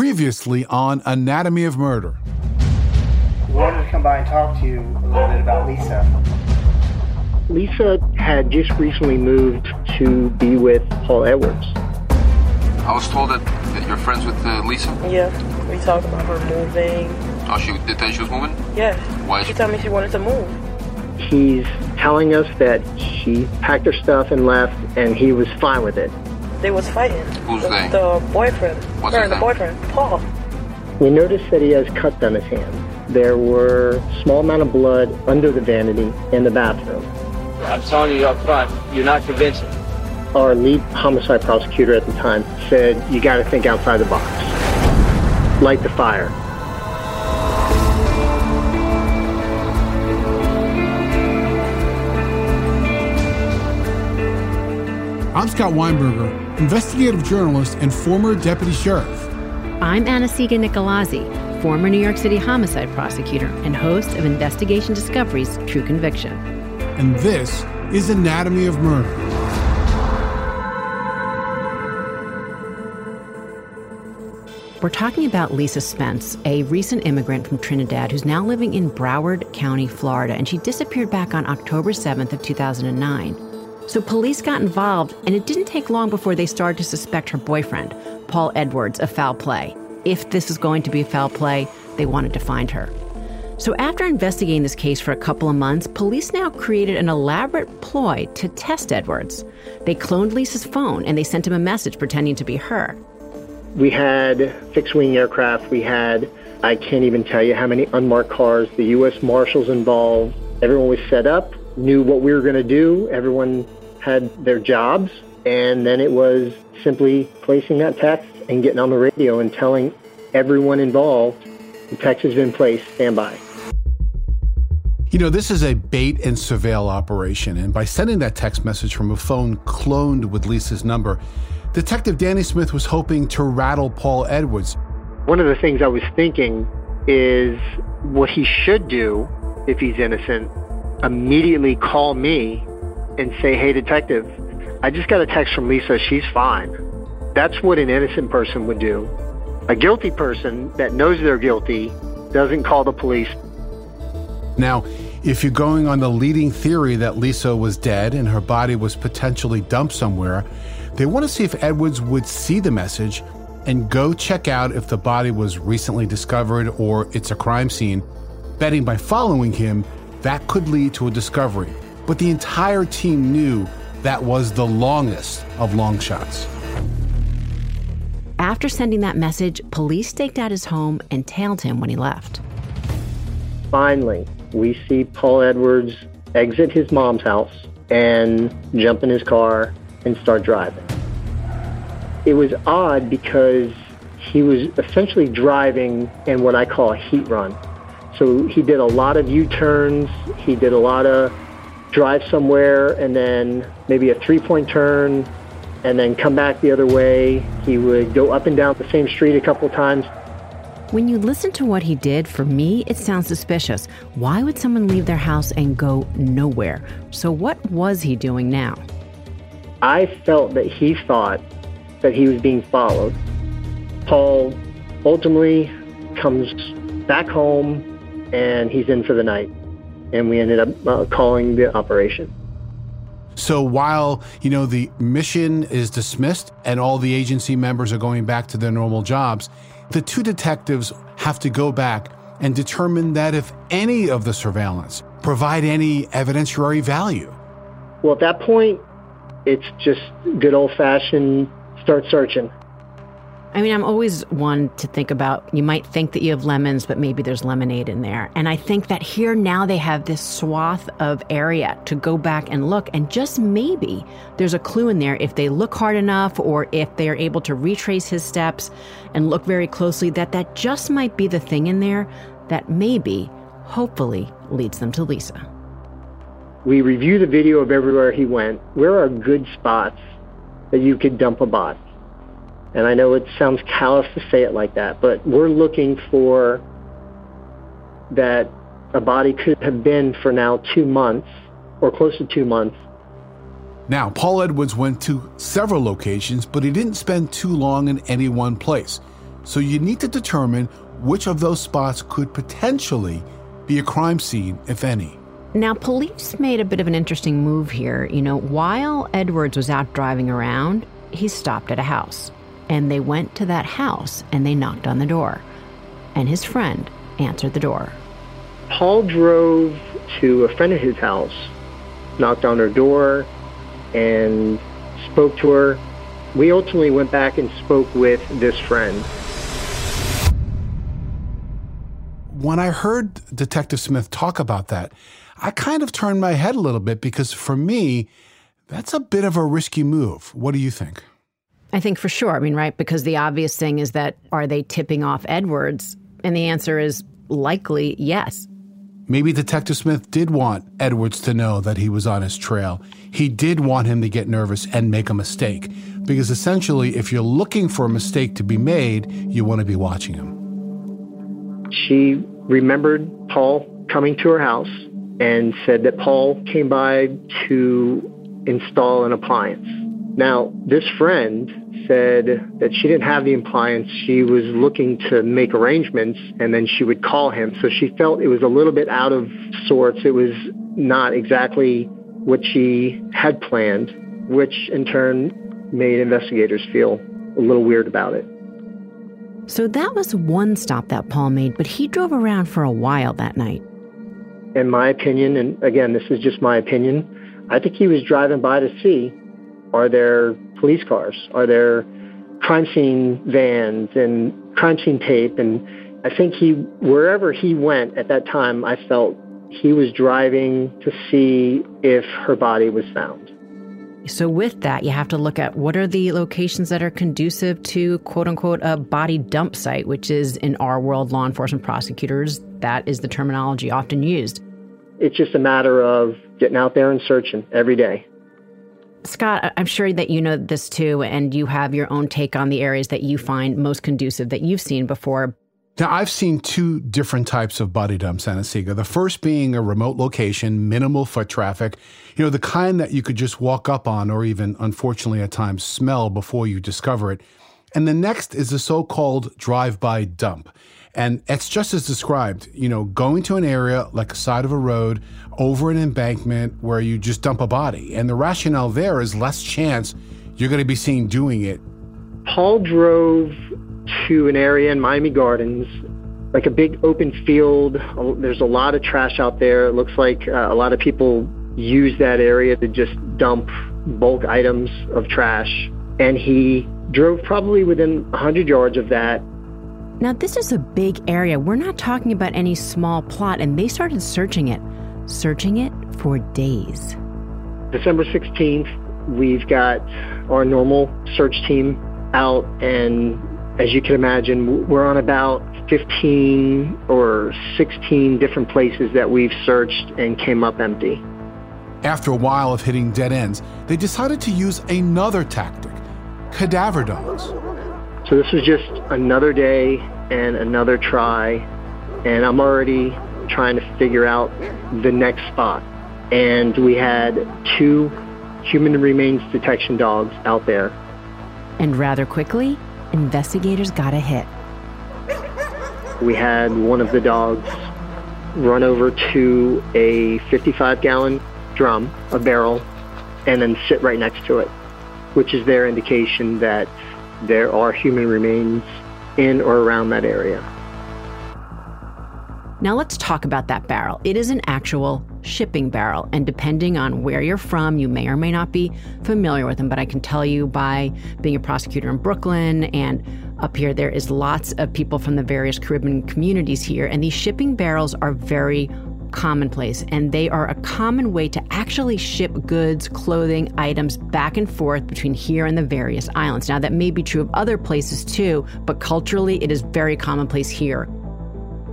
Previously on Anatomy of Murder. We wanted to come by and talk to you a little bit about Lisa. Lisa had just recently moved to be with Paul Edwards. I was told that, that you're friends with uh, Lisa. Yeah, we talked about her moving. Oh, she did tell you she was moving? Yeah. Why? She told me she wanted to move. He's telling us that she packed her stuff and left, and he was fine with it. They was fighting. Who's the, they? The boyfriend. What's her his and the name? boyfriend, Paul. We noticed that he has cuts on his hand. There were small amount of blood under the vanity in the bathroom. I'm telling you up front, you're not convincing. Our lead homicide prosecutor at the time said, you got to think outside the box. Light the fire. I'm Scott Weinberger, investigative journalist and former deputy sheriff. I'm Anna-Sigga Nicolazzi, former New York City homicide prosecutor and host of Investigation Discovery's True Conviction. And this is Anatomy of Murder. We're talking about Lisa Spence, a recent immigrant from Trinidad who's now living in Broward County, Florida, and she disappeared back on October 7th of 2009. So police got involved, and it didn't take long before they started to suspect her boyfriend, Paul Edwards, of foul play. If this was going to be foul play, they wanted to find her. So after investigating this case for a couple of months, police now created an elaborate ploy to test Edwards. They cloned Lisa's phone and they sent him a message pretending to be her. We had fixed wing aircraft. We had, I can't even tell you how many unmarked cars, the U.S. Marshals involved. Everyone was set up, knew what we were going to do. Everyone had their jobs. And then it was simply placing that text and getting on the radio and telling everyone involved the text has been placed, stand by. You know, this is a bait and surveil operation, and by sending that text message from a phone cloned with Lisa's number, Detective Danny Smith was hoping to rattle Paul Edwards. One of the things I was thinking is what he should do if he's innocent, immediately call me and say, hey, detective, I just got a text from Lisa. She's fine. That's what an innocent person would do. A guilty person that knows they're guilty doesn't call the police. Now, if you're going on the leading theory that Lisa was dead and her body was potentially dumped somewhere, they want to see if Edwards would see the message and go check out if the body was recently discovered or it's a crime scene, betting by following him that could lead to a discovery. But the entire team knew that was the longest of long shots. After sending that message, police staked out his home and tailed him when he left. Finally, we see Paul Edwards exit his mom's house and jump in his car and start driving. It was odd because he was essentially driving in what I call a heat run. So he did a lot of U-turns, he did a lot of drive somewhere and then maybe a three-point turn and then come back the other way. He would go up and down the same street a couple times. When you listen to what he did, for me, it sounds suspicious. Why would someone leave their house and go nowhere? So, what was he doing now? I felt that he thought that he was being followed. Paul ultimately comes back home and he's in for the night. And we ended up uh, calling the operation. So while, you know, the mission is dismissed and all the agency members are going back to their normal jobs, the two detectives have to go back and determine that if any of the surveillance provide any evidentiary value. Well, at that point, it's just good old fashioned start searching. I mean, I'm always one to think about you might think that you have lemons, but maybe there's lemonade in there. And I think that here now they have this swath of area to go back and look. And just maybe there's a clue in there if they look hard enough or if they are able to retrace his steps and look very closely, that that just might be the thing in there that maybe, hopefully, leads them to Lisa. We review the video of everywhere he went. Where are good spots that you could dump a body? And I know it sounds callous to say it like that, but we're looking for that a body could have been for now two months or close to two months. Now, Paul Edwards went to several locations, but he didn't spend too long in any one place. So you need to determine which of those spots could potentially be a crime scene, if any. Now, police made a bit of an interesting move here. You know, while Edwards was out driving around, he stopped at a house. And they went to that house and they knocked on the door. And his friend answered the door. Paul drove to a friend of his house, knocked on her door, and spoke to her. We ultimately went back and spoke with this friend. When I heard Detective Smith talk about that, I kind of turned my head a little bit because for me, that's a bit of a risky move. What do you think? I think for sure. I mean, right? Because the obvious thing is that are they tipping off Edwards? And the answer is likely yes. Maybe Detective Smith did want Edwards to know that he was on his trail. He did want him to get nervous and make a mistake. Because essentially, if you're looking for a mistake to be made, you want to be watching him. She remembered Paul coming to her house and said that Paul came by to install an appliance. Now, this friend said that she didn't have the appliance. She was looking to make arrangements and then she would call him. So she felt it was a little bit out of sorts. It was not exactly what she had planned, which in turn made investigators feel a little weird about it. So that was one stop that Paul made, but he drove around for a while that night. In my opinion, and again, this is just my opinion, I think he was driving by to see are there police cars? Are there crime scene vans and crime scene tape? And I think he, wherever he went at that time, I felt he was driving to see if her body was found. So, with that, you have to look at what are the locations that are conducive to quote unquote a body dump site, which is in our world, law enforcement prosecutors, that is the terminology often used. It's just a matter of getting out there and searching every day. Scott, I'm sure that you know this too, and you have your own take on the areas that you find most conducive that you've seen before. Now, I've seen two different types of body dumps, Anna-Sigga. The first being a remote location, minimal foot traffic, you know, the kind that you could just walk up on or even, unfortunately, at times smell before you discover it. And the next is the so called drive by dump. And it's just as described, you know, going to an area like a side of a road, over an embankment where you just dump a body. And the rationale there is less chance you're going to be seen doing it. Paul drove to an area in Miami Gardens, like a big open field. There's a lot of trash out there. It looks like uh, a lot of people use that area to just dump bulk items of trash. And he drove probably within 100 yards of that now, this is a big area. We're not talking about any small plot, and they started searching it, searching it for days. December 16th, we've got our normal search team out, and as you can imagine, we're on about 15 or 16 different places that we've searched and came up empty. After a while of hitting dead ends, they decided to use another tactic cadaver dogs. So this was just another day and another try, and I'm already trying to figure out the next spot. And we had two human remains detection dogs out there. And rather quickly, investigators got a hit. We had one of the dogs run over to a 55 gallon drum, a barrel, and then sit right next to it, which is their indication that there are human remains in or around that area. Now let's talk about that barrel. It is an actual shipping barrel, and depending on where you're from, you may or may not be familiar with them. But I can tell you by being a prosecutor in Brooklyn and up here, there is lots of people from the various Caribbean communities here, and these shipping barrels are very commonplace, and they are a common way to actually ship goods, clothing, items back and forth between here and the various islands. Now, that may be true of other places too, but culturally, it is very commonplace here.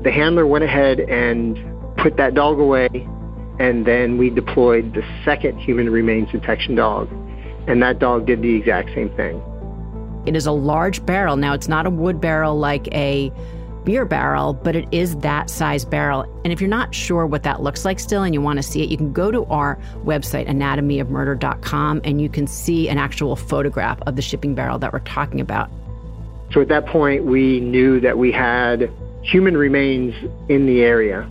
The handler went ahead and put that dog away, and then we deployed the second human remains detection dog, and that dog did the exact same thing. It is a large barrel. Now, it's not a wood barrel like a beer barrel, but it is that size barrel. And if you're not sure what that looks like still and you want to see it, you can go to our website, anatomyofmurder.com, and you can see an actual photograph of the shipping barrel that we're talking about. So at that point, we knew that we had human remains in the area.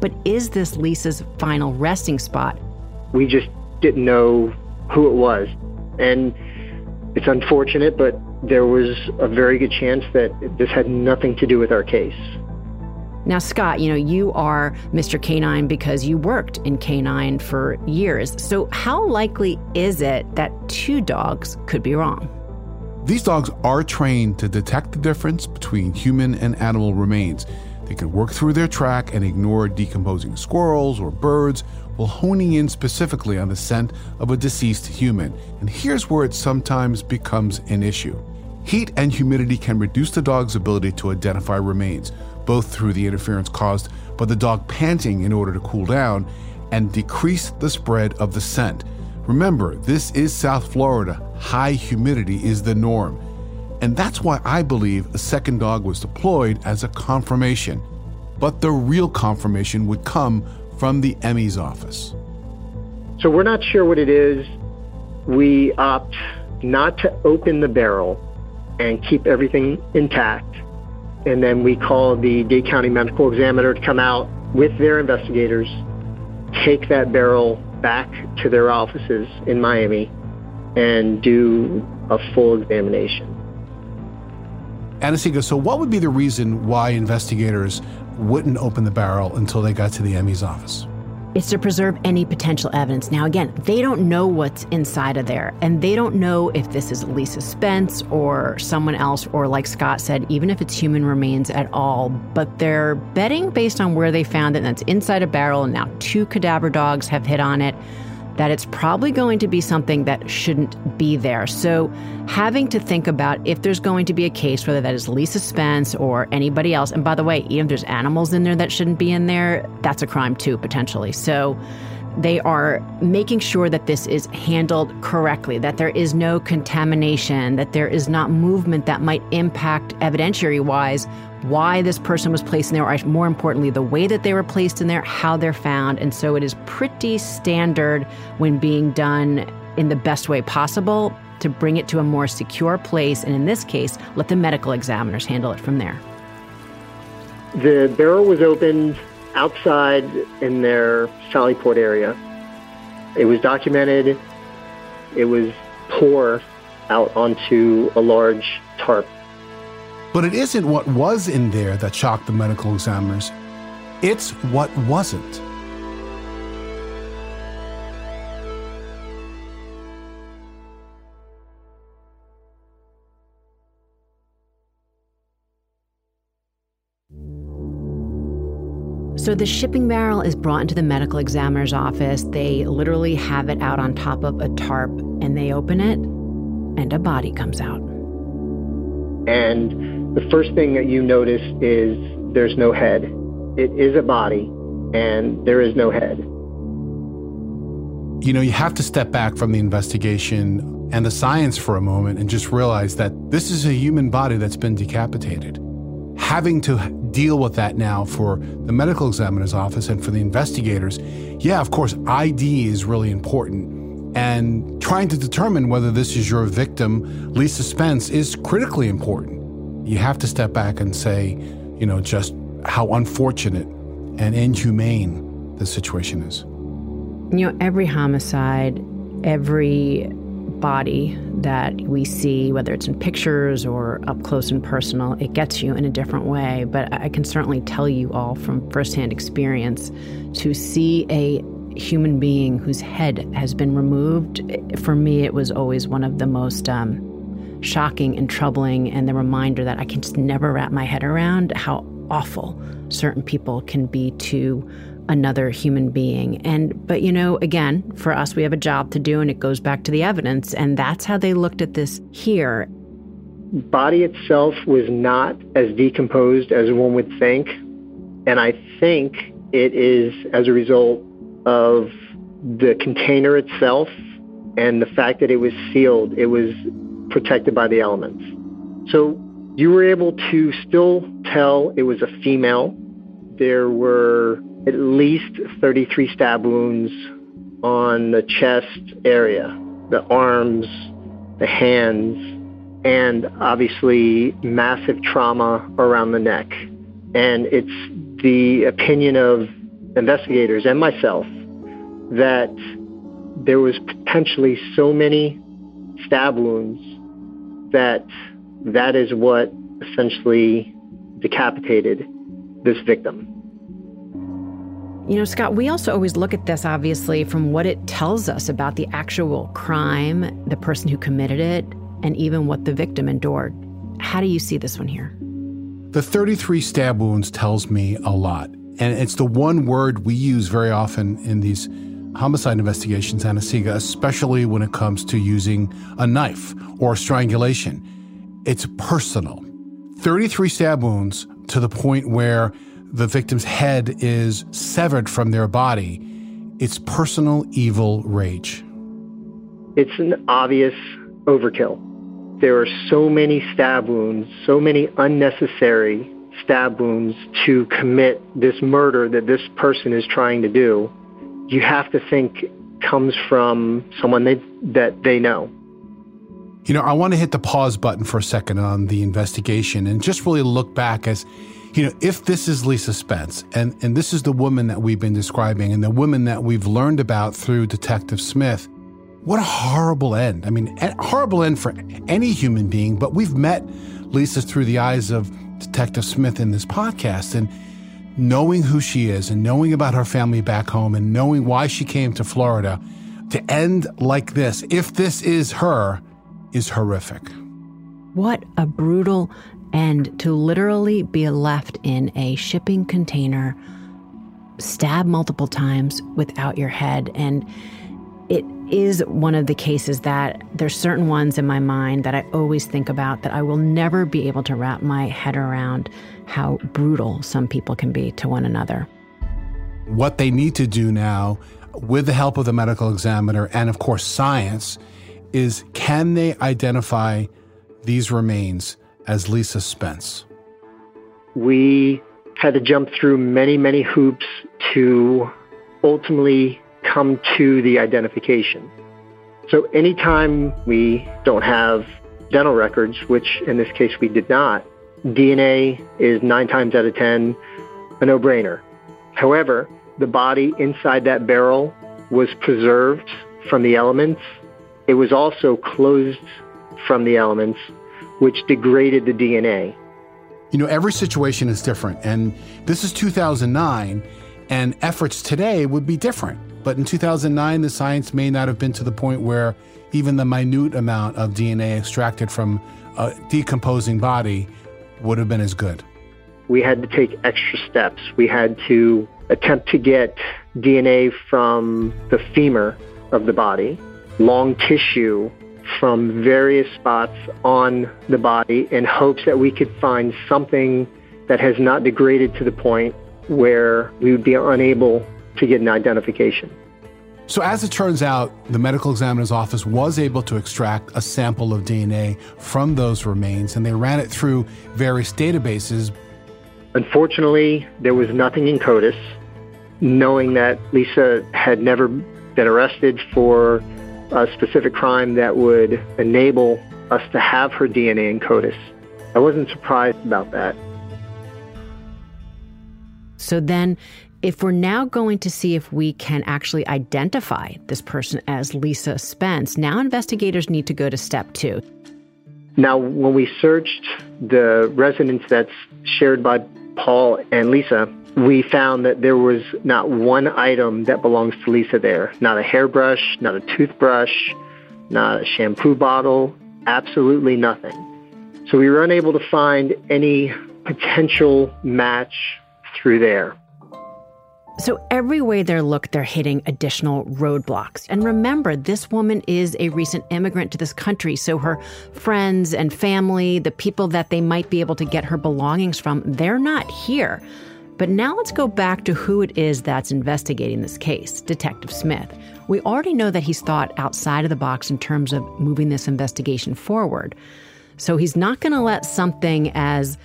But is this Lisa's final resting spot? We just didn't know who it was. And it's unfortunate, but there was a very good chance that this had nothing to do with our case. Now, Scott, you know, you are Mr. Canine because you worked in canine for years. So, how likely is it that two dogs could be wrong? These dogs are trained to detect the difference between human and animal remains. They can work through their track and ignore decomposing squirrels or birds while honing in specifically on the scent of a deceased human. And here's where it sometimes becomes an issue. Heat and humidity can reduce the dog's ability to identify remains, both through the interference caused by the dog panting in order to cool down and decrease the spread of the scent. Remember, this is South Florida. High humidity is the norm. And that's why I believe a second dog was deployed as a confirmation. But the real confirmation would come from the ME's office. So we're not sure what it is. We opt not to open the barrel and keep everything intact. And then we call the Dade County Medical Examiner to come out with their investigators, take that barrel back to their offices in Miami, and do a full examination. Anna-Sigga, so what would be the reason why investigators wouldn't open the barrel until they got to the ME's office? It's to preserve any potential evidence. Now, again, they don't know what's inside of there, and they don't know if this is Lisa Spence or someone else, or like Scott said, even if it's human remains at all. But they're betting based on where they found it, and that's inside a barrel, and now two cadaver dogs have hit on it that it's probably going to be something that shouldn't be there. So, having to think about if there's going to be a case, whether that is Lisa Spence or anybody else, and by the way, even if there's animals in there that shouldn't be in there, that's a crime too, potentially. So, they are making sure that this is handled correctly, that there is no contamination, that there is not movement that might impact evidentiary wise why this person was placed in there, or more importantly, the way that they were placed in there, how they're found. And so it is pretty standard when being done in the best way possible to bring it to a more secure place. And in this case, let the medical examiners handle it from there. The barrel was opened outside in their Sallyport area. It was documented. It was pour out onto a large tarp. But it isn't what was in there that shocked the medical examiners. It's what wasn't. So the shipping barrel is brought into the medical examiner's office. They literally have it out on top of a tarp and they open it and a body comes out. And the first thing that you notice is there's no head. It is a body and there is no head. You know, you have to step back from the investigation and the science for a moment and just realize that this is a human body that's been decapitated. Having to deal with that now for the medical examiner's office and for the investigators, yeah, of course, ID is really important. And trying to determine whether this is your victim, Lisa Spence, is critically important. You have to step back and say, you know, just how unfortunate and inhumane the situation is. You know, every homicide, every body that we see, whether it's in pictures or up close and personal, it gets you in a different way. But I can certainly tell you all from firsthand experience to see a human being whose head has been removed, for me, it was always one of the most um, shocking and troubling, and the reminder that I can just never wrap my head around how awful certain people can be to another human being. And, but you know, again, for us, we have a job to do, and it goes back to the evidence. And that's how they looked at this here. Body itself was not as decomposed as one would think. And I think it is as a result of the container itself and the fact that it was sealed, it was protected by the elements. So you were able to still tell it was a female. There were at least 33 stab wounds on the chest area, the arms, the hands, and obviously massive trauma around the neck. And it's the opinion of investigators and myself that there was potentially so many stab wounds that that is what essentially decapitated this victim. You know, Scott, we also always look at this obviously from what it tells us about the actual crime, the person who committed it, and even what the victim endured. How do you see this one here? The 33 stab wounds tells me a lot. And it's the one word we use very often in these homicide investigations, Anna-Sigga, especially when it comes to using a knife or strangulation. It's personal. 33 stab wounds to the point where the victim's head is severed from their body. It's personal evil rage. It's an obvious overkill. There are so many stab wounds, so many unnecessary stab wounds to commit this murder that this person is trying to do. You have to think comes from someone they, that they know. You know, I want to hit the pause button for a second on the investigation and just really look back as you know, if this is Lisa Spence, and, and this is the woman that we've been describing, and the woman that we've learned about through Detective Smith, what a horrible end. I mean, a horrible end for any human being, but we've met Lisa through the eyes of Detective Smith in this podcast. And knowing who she is, and knowing about her family back home, and knowing why she came to Florida, to end like this, if this is her, is horrific. What a brutal and to literally be left in a shipping container, stabbed multiple times without your head. And it is one of the cases that there's certain ones in my mind that I always think about that I will never be able to wrap my head around how brutal some people can be to one another. What they need to do now, with the help of the medical examiner and, of course, science, is can they identify these remains as Lisa Spence? We had to jump through many, many hoops to ultimately come to the identification. So anytime we don't have dental records, which in this case we did not, DNA is nine times out of 10 a no-brainer. However, the body inside that barrel was preserved from the elements. It was also closed from the elements which degraded the DNA. You know, every situation is different. And this is 2009, and efforts today would be different. But in 2009, the science may not have been to the point where even the minute amount of DNA extracted from a decomposing body would have been as good. We had to take extra steps. We had to attempt to get DNA from the femur of the body, long tissue from various spots on the body in hopes that we could find something that has not degraded to the point where we would be unable to get an identification. So, as it turns out, the medical examiner's office was able to extract a sample of DNA from those remains, and they ran it through various databases. Unfortunately, there was nothing in CODIS. Knowing that Lisa had never been arrested for a specific crime that would enable us to have her DNA in CODIS. I wasn't surprised about that. So then, if we're now going to see if we can actually identify this person as Lisa Spence, now investigators need to go to step two. Now, when we searched the residence that's shared by Paul and Lisa, we found that there was not one item that belongs to Lisa there. Not a hairbrush, not a toothbrush, not a shampoo bottle, absolutely nothing. So we were unable to find any potential match through there. So every way they look, they're hitting additional roadblocks. And remember, this woman is a recent immigrant to this country, so her friends and family, the people that they might be able to get her belongings from, they're not here. But now let's go back to who it is that's investigating this case Detective Smith. We already know that he's thought outside of the box in terms of moving this investigation forward. So he's not going to let something as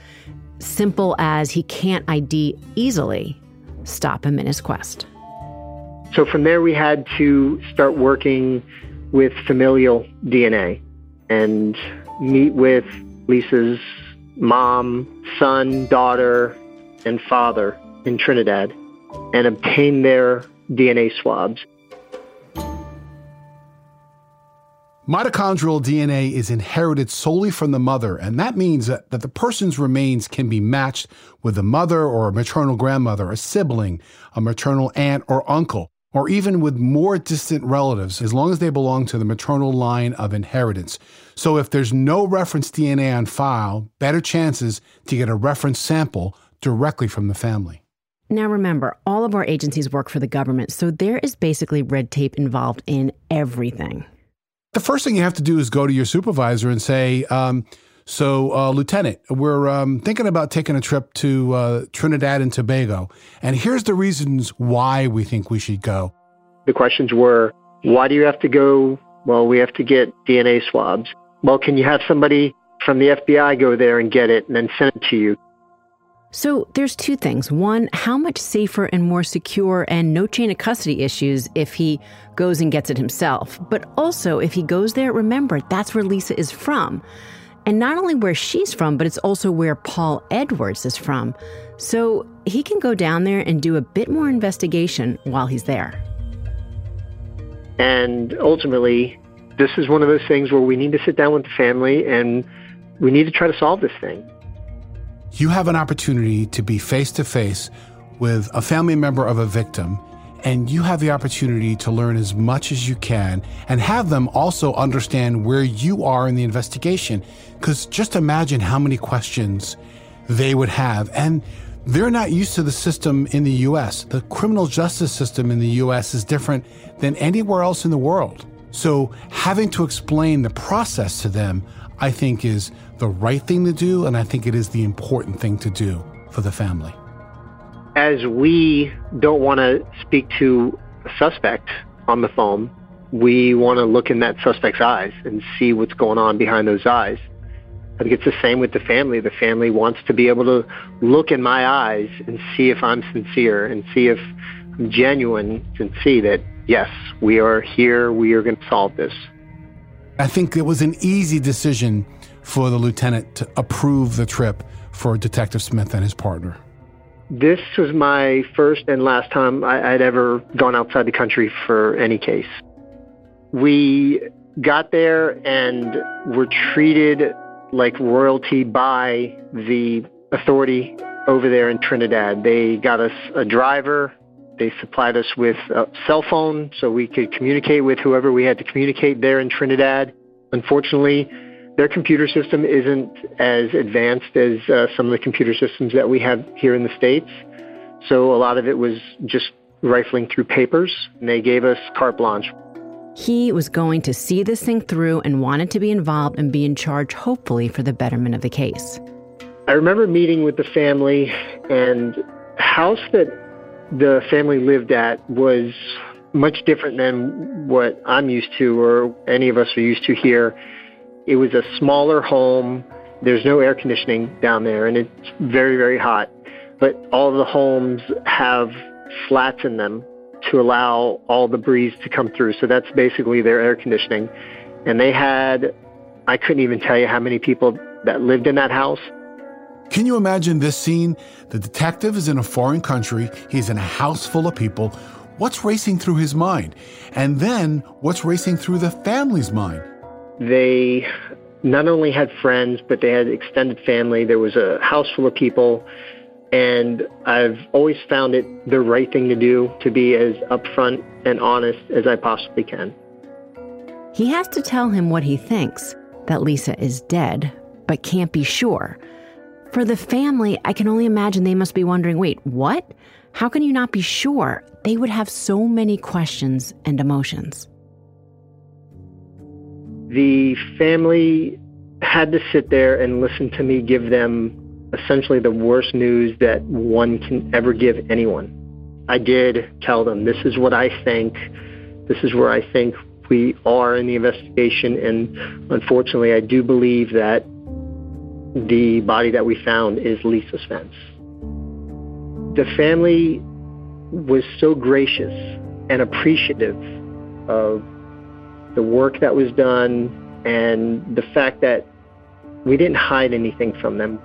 simple as he can't ID easily stop him in his quest. So from there, we had to start working with familial DNA. And meet with Lisa's mom, son, daughter, and father in Trinidad and obtain their DNA swabs. Mitochondrial DNA is inherited solely from the mother, and that means that, that the person's remains can be matched with a mother or a maternal grandmother, a sibling, a maternal aunt or uncle, or even with more distant relatives, as long as they belong to the maternal line of inheritance. So if there's no reference DNA on file, better chances to get a reference sample directly from the family. Now, remember, all of our agencies work for the government, so there is basically red tape involved in everything. The first thing you have to do is go to your supervisor and say, um, so, uh, Lieutenant, we're um, thinking about taking a trip to uh, Trinidad and Tobago, and here's the reasons why we think we should go. The questions were why do you have to go? Well, we have to get DNA swabs. Well, can you have somebody from the FBI go there and get it and then send it to you? So there's two things. One, how much safer and more secure and no chain of custody issues if he goes and gets it himself. But also, if he goes there, remember, that's where Lisa is from. And not only where she's from, but it's also where Paul Edwards is from. So he can go down there and do a bit more investigation while he's there. And ultimately, this is one of those things where we need to sit down with the family and we need to try to solve this thing you have an opportunity to be face to face with a family member of a victim, and you have the opportunity to learn as much as you can and have them also understand where you are in the investigation. Because just imagine how many questions they would have. And they're not used to the system in the US. The criminal justice system in the US is different than anywhere else in the world. So having to explain the process to them, I think, is the right thing to do, and I think it is the important thing to do for the family. As we don't want to speak to a suspect on the phone, we want to look in that suspect's eyes and see what's going on behind those eyes. I think it's the same with the family. The family wants to be able to look in my eyes and see if I'm sincere and see if I'm genuine and see that, yes, we are here, we are going to solve this. I think it was an easy decision for the lieutenant to approve the trip for Detective Smith and his partner? This was my first and last time I, would ever gone outside the country for any case. We got there and were treated like royalty by the authority over there in Trinidad. They got us a driver. They supplied us with a cell phone so we could communicate with whoever we had to communicate there in Trinidad. Unfortunately, their computer system isn't as advanced as uh, some of the computer systems that we have here in the States. So a lot of it was just rifling through papers, and they gave us carte blanche. He was going to see this thing through and wanted to be involved and be in charge, hopefully, for the betterment of the case. I remember meeting with the family, and house that the family lived at was much different than what I'm used to or any of us are used to here. It was a smaller home. There's no air conditioning down there, and it's very, very hot. But all the homes have slats in them to allow all the breeze to come through. So that's basically their air conditioning. And they had, I couldn't even tell you how many people that lived in that house. Can you imagine this scene? The detective is in a foreign country, he's in a house full of people. What's racing through his mind? And then what's racing through the family's mind? They not only had friends, but they had extended family. There was a house full of people. And I've always found it the right thing to do to be as upfront and honest as I possibly can. He has to tell him what he thinks that Lisa is dead, but can't be sure. For the family, I can only imagine they must be wondering wait, what? How can you not be sure? They would have so many questions and emotions the family had to sit there and listen to me give them essentially the worst news that one can ever give anyone. I did tell them, this is what I think, this is where I think we are in the investigation, and unfortunately, I do believe that the body that we found is Lisa Spence. The family was so gracious and appreciative of the work that was done and the fact that We didn't hide anything from them.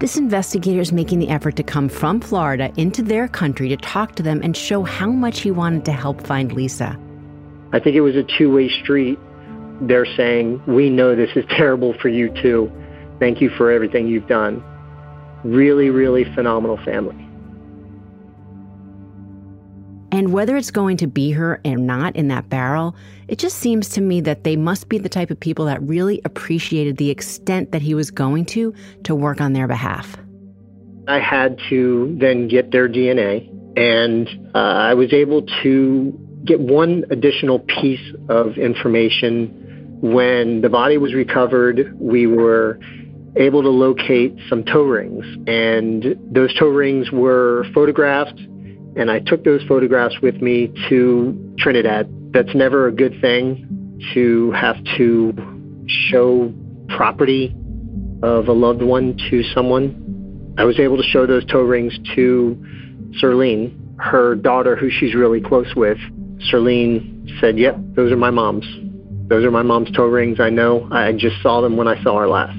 This investigator is making the effort to come from Florida into their country to talk to them and show how much he wanted to help find Lisa. I think it was a two way street. They're saying, We know this is terrible for you too. Thank you for everything you've done. Really, really phenomenal family. And whether it's going to be her or not in that barrel, it just seems to me that they must be the type of people that really appreciated the extent that he was going to to work on their behalf. I had to then get their DNA, and uh, I was able to get one additional piece of information. When the body was recovered, we were able to locate some toe rings, and those toe rings were photographed and I took those photographs with me to Trinidad. That's never a good thing to have to show property of a loved one to someone. I was able to show those toe rings to Serlene, her daughter, who she's really close with. Serlene said, Yep, those are my mom's. Those are my mom's toe rings. I know. I just saw them when I saw her last.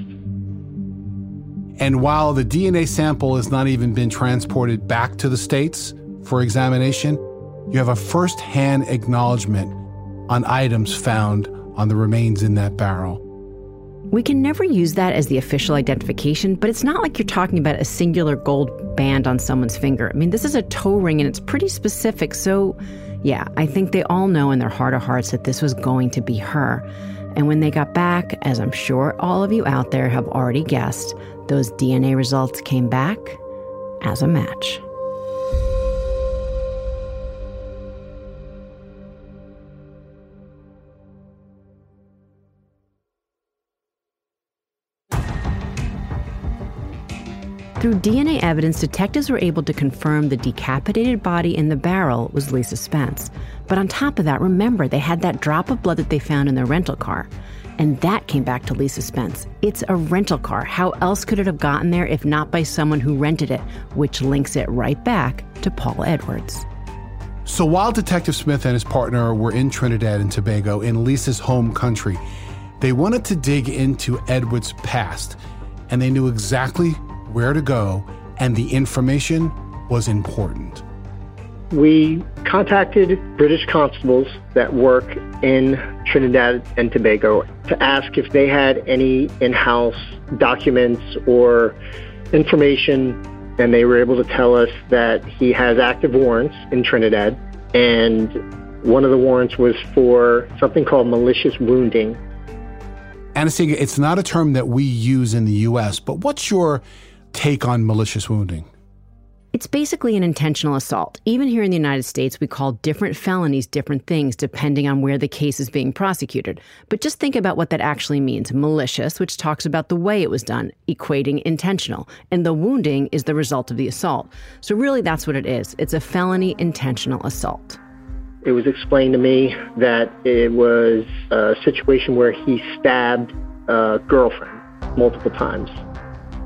And while the DNA sample has not even been transported back to the States, for examination, you have a first hand acknowledgement on items found on the remains in that barrel. We can never use that as the official identification, but it's not like you're talking about a singular gold band on someone's finger. I mean, this is a toe ring and it's pretty specific. So, yeah, I think they all know in their heart of hearts that this was going to be her. And when they got back, as I'm sure all of you out there have already guessed, those DNA results came back as a match. Through DNA evidence, detectives were able to confirm the decapitated body in the barrel was Lisa Spence. But on top of that, remember, they had that drop of blood that they found in their rental car. And that came back to Lisa Spence. It's a rental car. How else could it have gotten there if not by someone who rented it, which links it right back to Paul Edwards. So while Detective Smith and his partner were in Trinidad and Tobago, in Lisa's home country, they wanted to dig into Edwards' past, and they knew exactly where to go, and the information was important. We contacted British constables that work in Trinidad and Tobago to ask if they had any in house documents or information, and they were able to tell us that he has active warrants in Trinidad, and one of the warrants was for something called malicious wounding. Anastasia, it's not a term that we use in the U.S., but what's your take on malicious wounding? It's basically an intentional assault. Even here in the United States, we call different felonies different things depending on where the case is being prosecuted. But just think about what that actually means. Malicious, which talks about the way it was done, equating intentional. And the wounding is the result of the assault. So, really, that's what it is it's a felony intentional assault. It was explained to me that it was a situation where he stabbed a girlfriend multiple times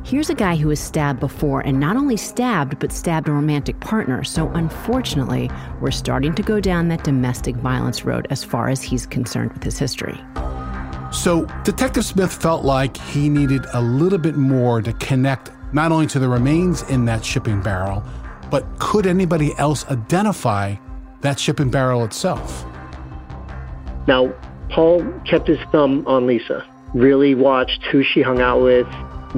Here's a guy who was stabbed before and not only stabbed, but stabbed a romantic partner. So, unfortunately, we're starting to go down that domestic violence road as far as he's concerned with his history. So, Detective Smith felt like he needed a little bit more to connect not only to the remains in that shipping barrel, but could anybody else identify that shipping barrel itself? Now, Paul kept his thumb on Lisa, really watched who she hung out with,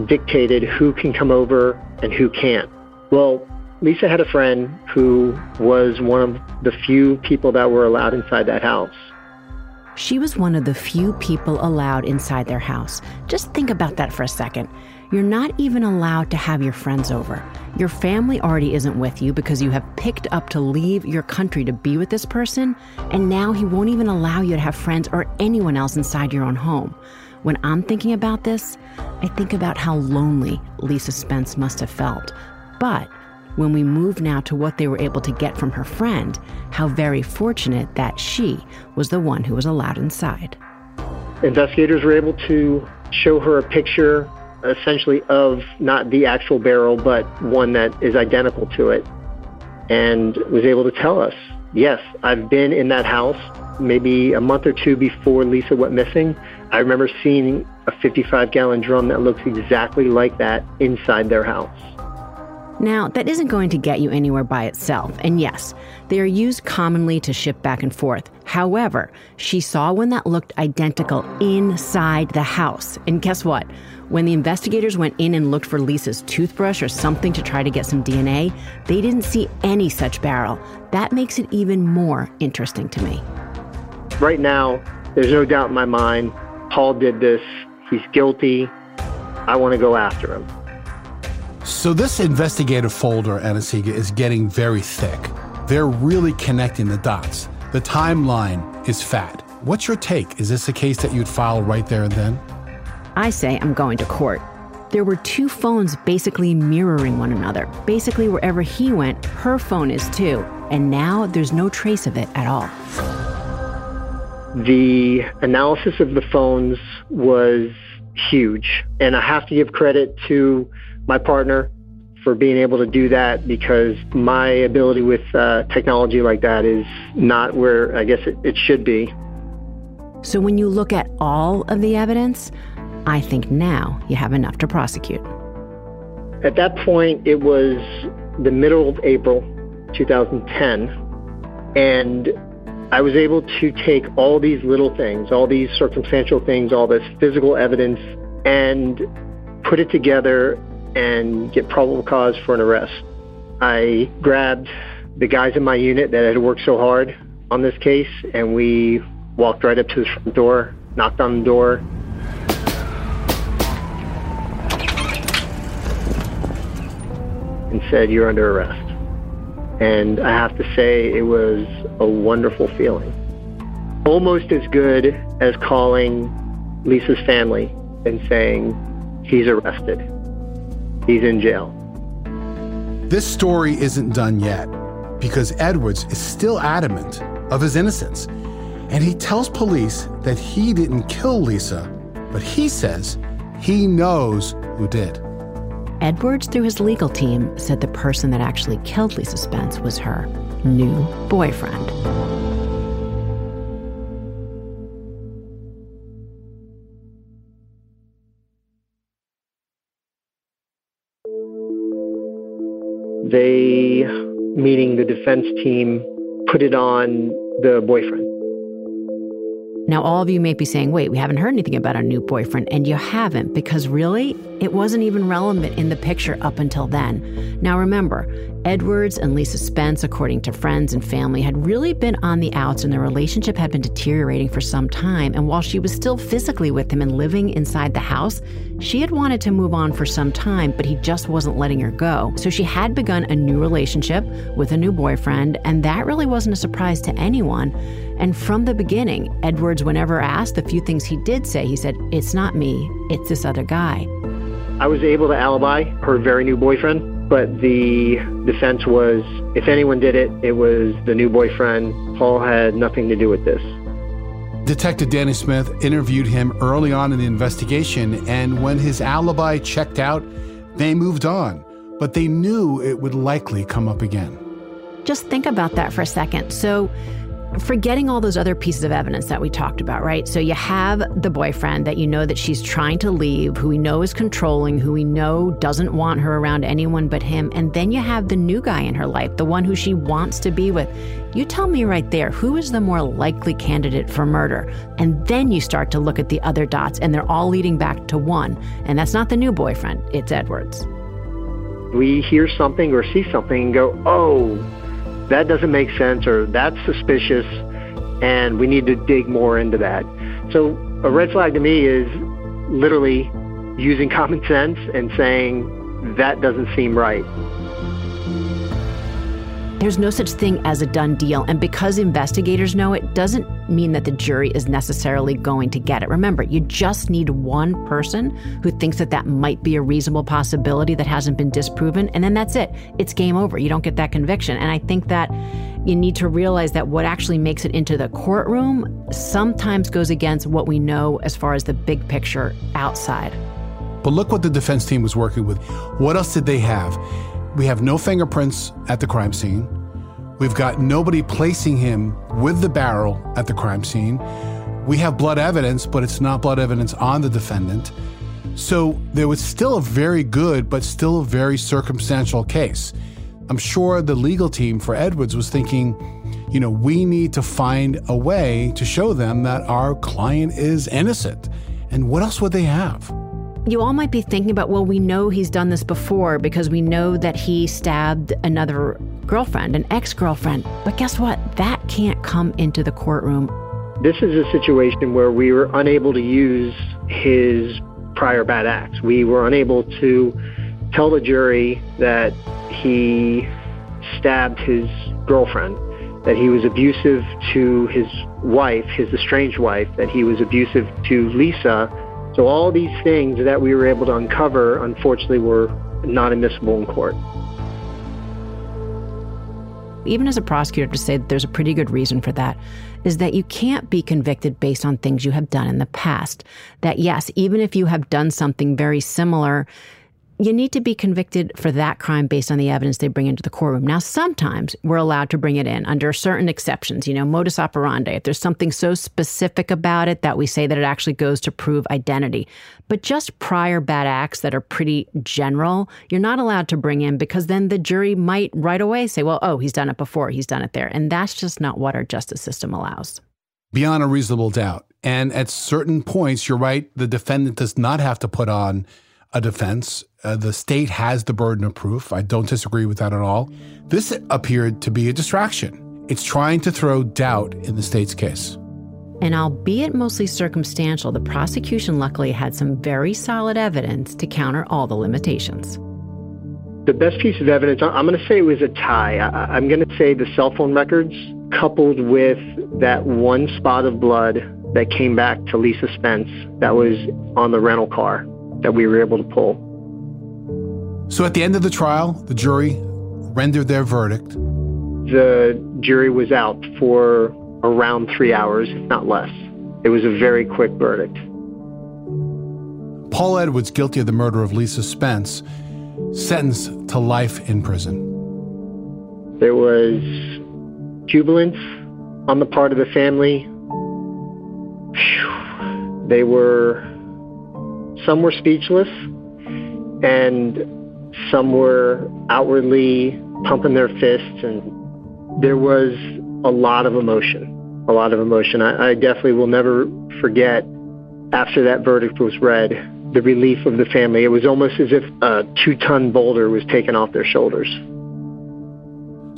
dictated who can come over and who can't. Well, Lisa had a friend who was one of the few people that were allowed inside that house. She was one of the few people allowed inside their house. Just think about that for a second. You're not even allowed to have your friends over. Your family already isn't with you because you have picked up to leave your country to be with this person, and now he won't even allow you to have friends or anyone else inside your own home. When I'm thinking about this, I think about how lonely Lisa Spence must have felt. But when we move now to what they were able to get from her friend, how very fortunate that she was the one who was allowed inside. Investigators were able to show her a picture essentially of not the actual barrel, but one that is identical to it, and was able to tell us Yes, I've been in that house maybe a month or two before Lisa went missing. I remember seeing a 55 gallon drum that looks exactly like that inside their house. Now, that isn't going to get you anywhere by itself. And yes, they are used commonly to ship back and forth. However, she saw one that looked identical inside the house. And guess what? When the investigators went in and looked for Lisa's toothbrush or something to try to get some DNA, they didn't see any such barrel. That makes it even more interesting to me. Right now, there's no doubt in my mind Paul did this. He's guilty. I want to go after him. So this investigative folder, Anna-Sigga, is getting very thick. They're really connecting the dots. The timeline is fat. What's your take? Is this a case that you'd file right there and then? I say I'm going to court. There were two phones basically mirroring one another. Basically, wherever he went, her phone is too. And now there's no trace of it at all. The analysis of the phones was huge. And I have to give credit to my partner for being able to do that because my ability with uh, technology like that is not where I guess it, it should be. So when you look at all of the evidence, I think now you have enough to prosecute. At that point, it was the middle of April 2010, and I was able to take all these little things, all these circumstantial things, all this physical evidence, and put it together and get probable cause for an arrest. I grabbed the guys in my unit that had worked so hard on this case, and we walked right up to the front door, knocked on the door. And said, You're under arrest. And I have to say, it was a wonderful feeling. Almost as good as calling Lisa's family and saying, He's arrested he's in jail. This story isn't done yet because Edwards is still adamant of his innocence. And he tells police that he didn't kill Lisa, but he says he knows who did. Edwards, through his legal team, said the person that actually killed Lisa Spence was her new boyfriend. they, meaning the defense team, put it on the boyfriend. Now, all of you may be saying, wait, we haven't heard anything about a new boyfriend. And you haven't, because really, it wasn't even relevant in the picture up until then. Now, remember, Edwards and Lisa Spence, according to friends and family, had really been on the outs and their relationship had been deteriorating for some time. And while she was still physically with him and living inside the house, she had wanted to move on for some time, but he just wasn't letting her go. So she had begun a new relationship with a new boyfriend, and that really wasn't a surprise to anyone. And from the beginning, Edwards, whenever asked, the few things he did say, he said, It's not me, it's this other guy. I was able to alibi her very new boyfriend, but the defense was if anyone did it, it was the new boyfriend. Paul had nothing to do with this. Detective Danny Smith interviewed him early on in the investigation, and when his alibi checked out, they moved on, but they knew it would likely come up again. Just think about that for a second. So, forgetting all those other pieces of evidence that we talked about, right? So you have the boyfriend that you know that she's trying to leave, who we know is controlling, who we know doesn't want her around anyone but him. And then you have the new guy in her life, the one who she wants to be with. You tell me right there, who is the more likely candidate for murder? And then you start to look at the other dots, and they're all leading back to one. And that's not the new boyfriend, it's Edwards. We hear something or see something and go, oh, that doesn't make sense or that's suspicious and we need to dig more into that. So a red flag to me is literally using common sense and saying that doesn't seem right. There's no such thing as a done deal. And because investigators know it, doesn't mean that the jury is necessarily going to get it. Remember, you just need one person who thinks that that might be a reasonable possibility that hasn't been disproven. And then that's it. It's game over. You don't get that conviction. And I think that you need to realize that what actually makes it into the courtroom sometimes goes against what we know as far as the big picture outside. But look what the defense team was working with. What else did they have? We have no fingerprints at the crime scene. We've got nobody placing him with the barrel at the crime scene. We have blood evidence, but it's not blood evidence on the defendant. So there was still a very good, but still a very circumstantial case. I'm sure the legal team for Edwards was thinking, you know, we need to find a way to show them that our client is innocent. And what else would they have? You all might be thinking about, well, we know he's done this before because we know that he stabbed another girlfriend, an ex girlfriend. But guess what? That can't come into the courtroom. This is a situation where we were unable to use his prior bad acts. We were unable to tell the jury that he stabbed his girlfriend, that he was abusive to his wife, his estranged wife, that he was abusive to Lisa. So all these things that we were able to uncover, unfortunately, were not admissible in court even as a prosecutor, to say that there's a pretty good reason for that is that you can't be convicted based on things you have done in the past. That, yes, even if you have done something very similar, you need to be convicted for that crime based on the evidence they bring into the courtroom. Now, sometimes we're allowed to bring it in under certain exceptions, you know, modus operandi. If there's something so specific about it that we say that it actually goes to prove identity. But just prior bad acts that are pretty general, you're not allowed to bring in because then the jury might right away say, well, oh, he's done it before, he's done it there. And that's just not what our justice system allows. Beyond a reasonable doubt. And at certain points, you're right, the defendant does not have to put on a defense. Uh, the state has the burden of proof. I don't disagree with that at all. This appeared to be a distraction. It's trying to throw doubt in the state's case. And albeit mostly circumstantial, the prosecution luckily had some very solid evidence to counter all the limitations. The best piece of evidence, I'm going to say it was a tie. I, am going to say the cell phone records coupled with that one spot of blood that came back to Lisa Spence that was on the rental car that we were able to pull. So at the end of the trial, the jury rendered their verdict. The jury was out for around three hours, if not less. It was a very quick verdict. Paul Edwards, guilty of the murder of Lisa Spence, sentenced to life in prison. There was jubilance on the part of the family. They were some were speechless, and some were outwardly pumping their fists, and there was a lot of emotion. A lot of emotion. I, I definitely will never forget after that verdict was read the relief of the family. It was almost as if a two ton boulder was taken off their shoulders.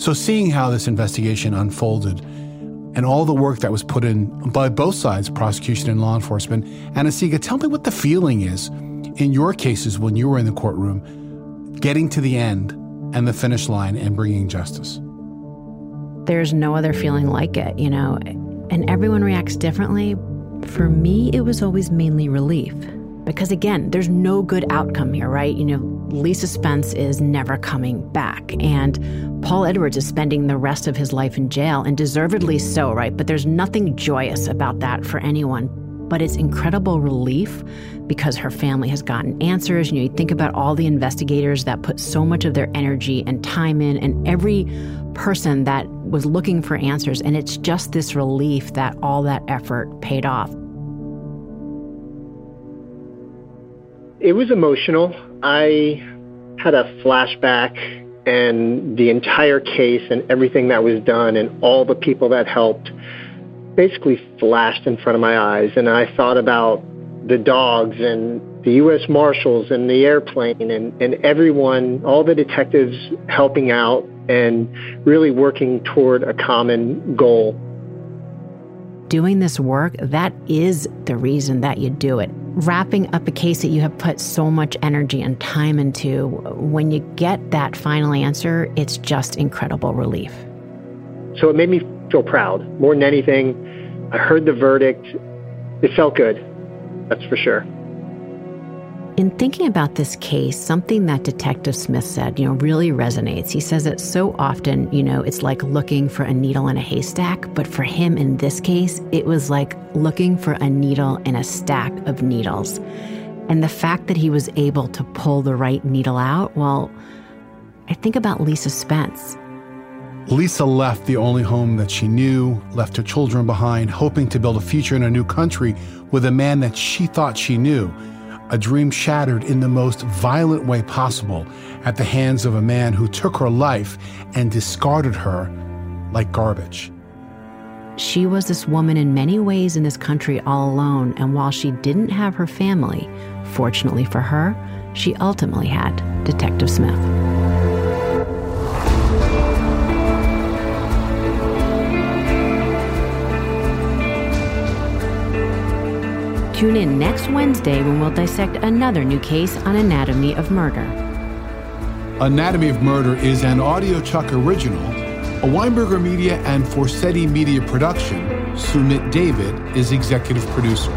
So, seeing how this investigation unfolded, and all the work that was put in by both sides, prosecution and law enforcement. Anna-Sigga, tell me what the feeling is in your cases when you were in the courtroom, getting to the end and the finish line and bringing justice. There's no other feeling like it, you know, and everyone reacts differently. For me, it was always mainly relief. Because again, there's no good outcome here, right? You know, Lisa Spence is never coming back, and Paul Edwards is spending the rest of his life in jail, and deservedly so, right? But there's nothing joyous about that for anyone. But it's incredible relief because her family has gotten answers. You know, you think about all the investigators that put so much of their energy and time in, and every person that was looking for answers, and it's just this relief that all that effort paid off. It was emotional. I had a flashback and the entire case and everything that was done and all the people that helped basically flashed in front of my eyes. And I thought about the dogs and the U.S. Marshals and the airplane and, and everyone, all the detectives helping out and really working toward a common goal. Doing this work, that is the reason that you do it wrapping up a case that you have put so much energy and time into, when you get that final answer, it's just incredible relief. So it made me feel proud. More than anything, I heard the verdict. It felt good. That's for sure. In thinking about this case, something that Detective Smith said, you know, really resonates. He says that so often, you know, it's like looking for a needle in a haystack, but for him in this case, it was like looking for a needle in a stack of needles. And the fact that he was able to pull the right needle out, well, I think about Lisa Spence. Lisa left the only home that she knew, left her children behind, hoping to build a future in a new country with a man that she thought she knew. A dream shattered in the most violent way possible at the hands of a man who took her life and discarded her like garbage. She was this woman in many ways in this country all alone, and while she didn't have her family, fortunately for her, she ultimately had Detective Smith. Tune in next Wednesday when we'll dissect another new case on Anatomy of Murder. Anatomy of Murder is an audiochuck original, a Weinberger Media and Forsetti Media production. Sumit David is executive producer.